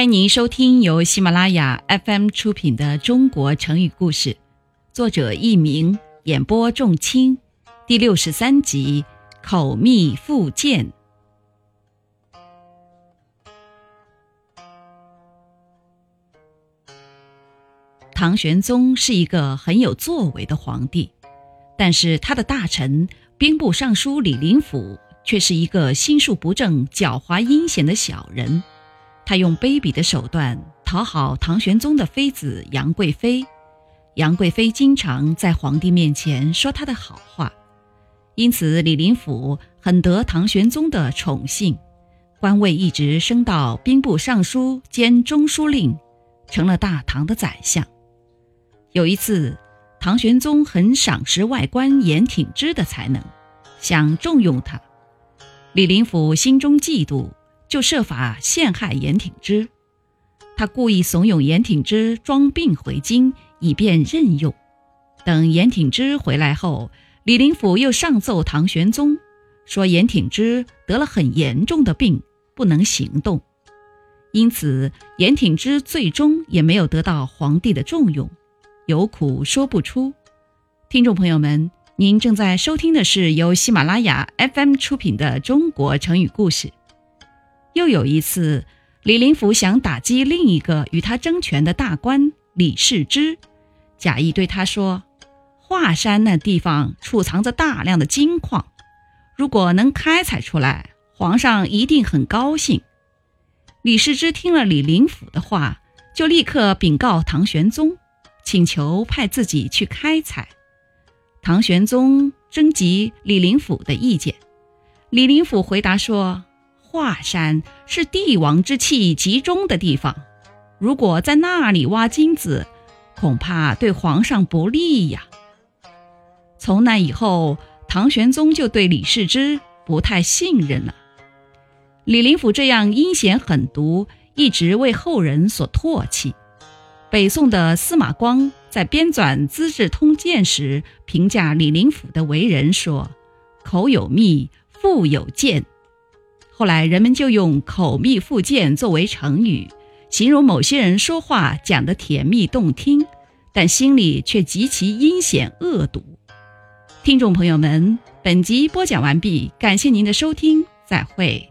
欢迎您收听由喜马拉雅 FM 出品的《中国成语故事》，作者佚名，演播仲卿，第六十三集《口蜜腹剑》。唐玄宗是一个很有作为的皇帝，但是他的大臣兵部尚书李林甫却是一个心术不正、狡猾阴险的小人。他用卑鄙的手段讨好唐玄宗的妃子杨贵妃，杨贵妃经常在皇帝面前说他的好话，因此李林甫很得唐玄宗的宠幸，官位一直升到兵部尚书兼中书令，成了大唐的宰相。有一次，唐玄宗很赏识外官严挺之的才能，想重用他，李林甫心中嫉妒。就设法陷害严挺之，他故意怂恿严挺之装病回京，以便任用。等严挺之回来后，李林甫又上奏唐玄宗，说严挺之得了很严重的病，不能行动。因此，严挺之最终也没有得到皇帝的重用，有苦说不出。听众朋友们，您正在收听的是由喜马拉雅 FM 出品的《中国成语故事》。又有一次，李林甫想打击另一个与他争权的大官李世之，假意对他说：“华山那地方储藏着大量的金矿，如果能开采出来，皇上一定很高兴。”李世之听了李林甫的话，就立刻禀告唐玄宗，请求派自己去开采。唐玄宗征集李林甫的意见，李林甫回答说。华山是帝王之气集中的地方，如果在那里挖金子，恐怕对皇上不利呀。从那以后，唐玄宗就对李世之不太信任了。李林甫这样阴险狠毒，一直为后人所唾弃。北宋的司马光在编纂《资治通鉴》时，评价李林甫的为人说：“口有蜜，腹有剑。”后来人们就用“口蜜腹剑”作为成语，形容某些人说话讲得甜蜜动听，但心里却极其阴险恶毒。听众朋友们，本集播讲完毕，感谢您的收听，再会。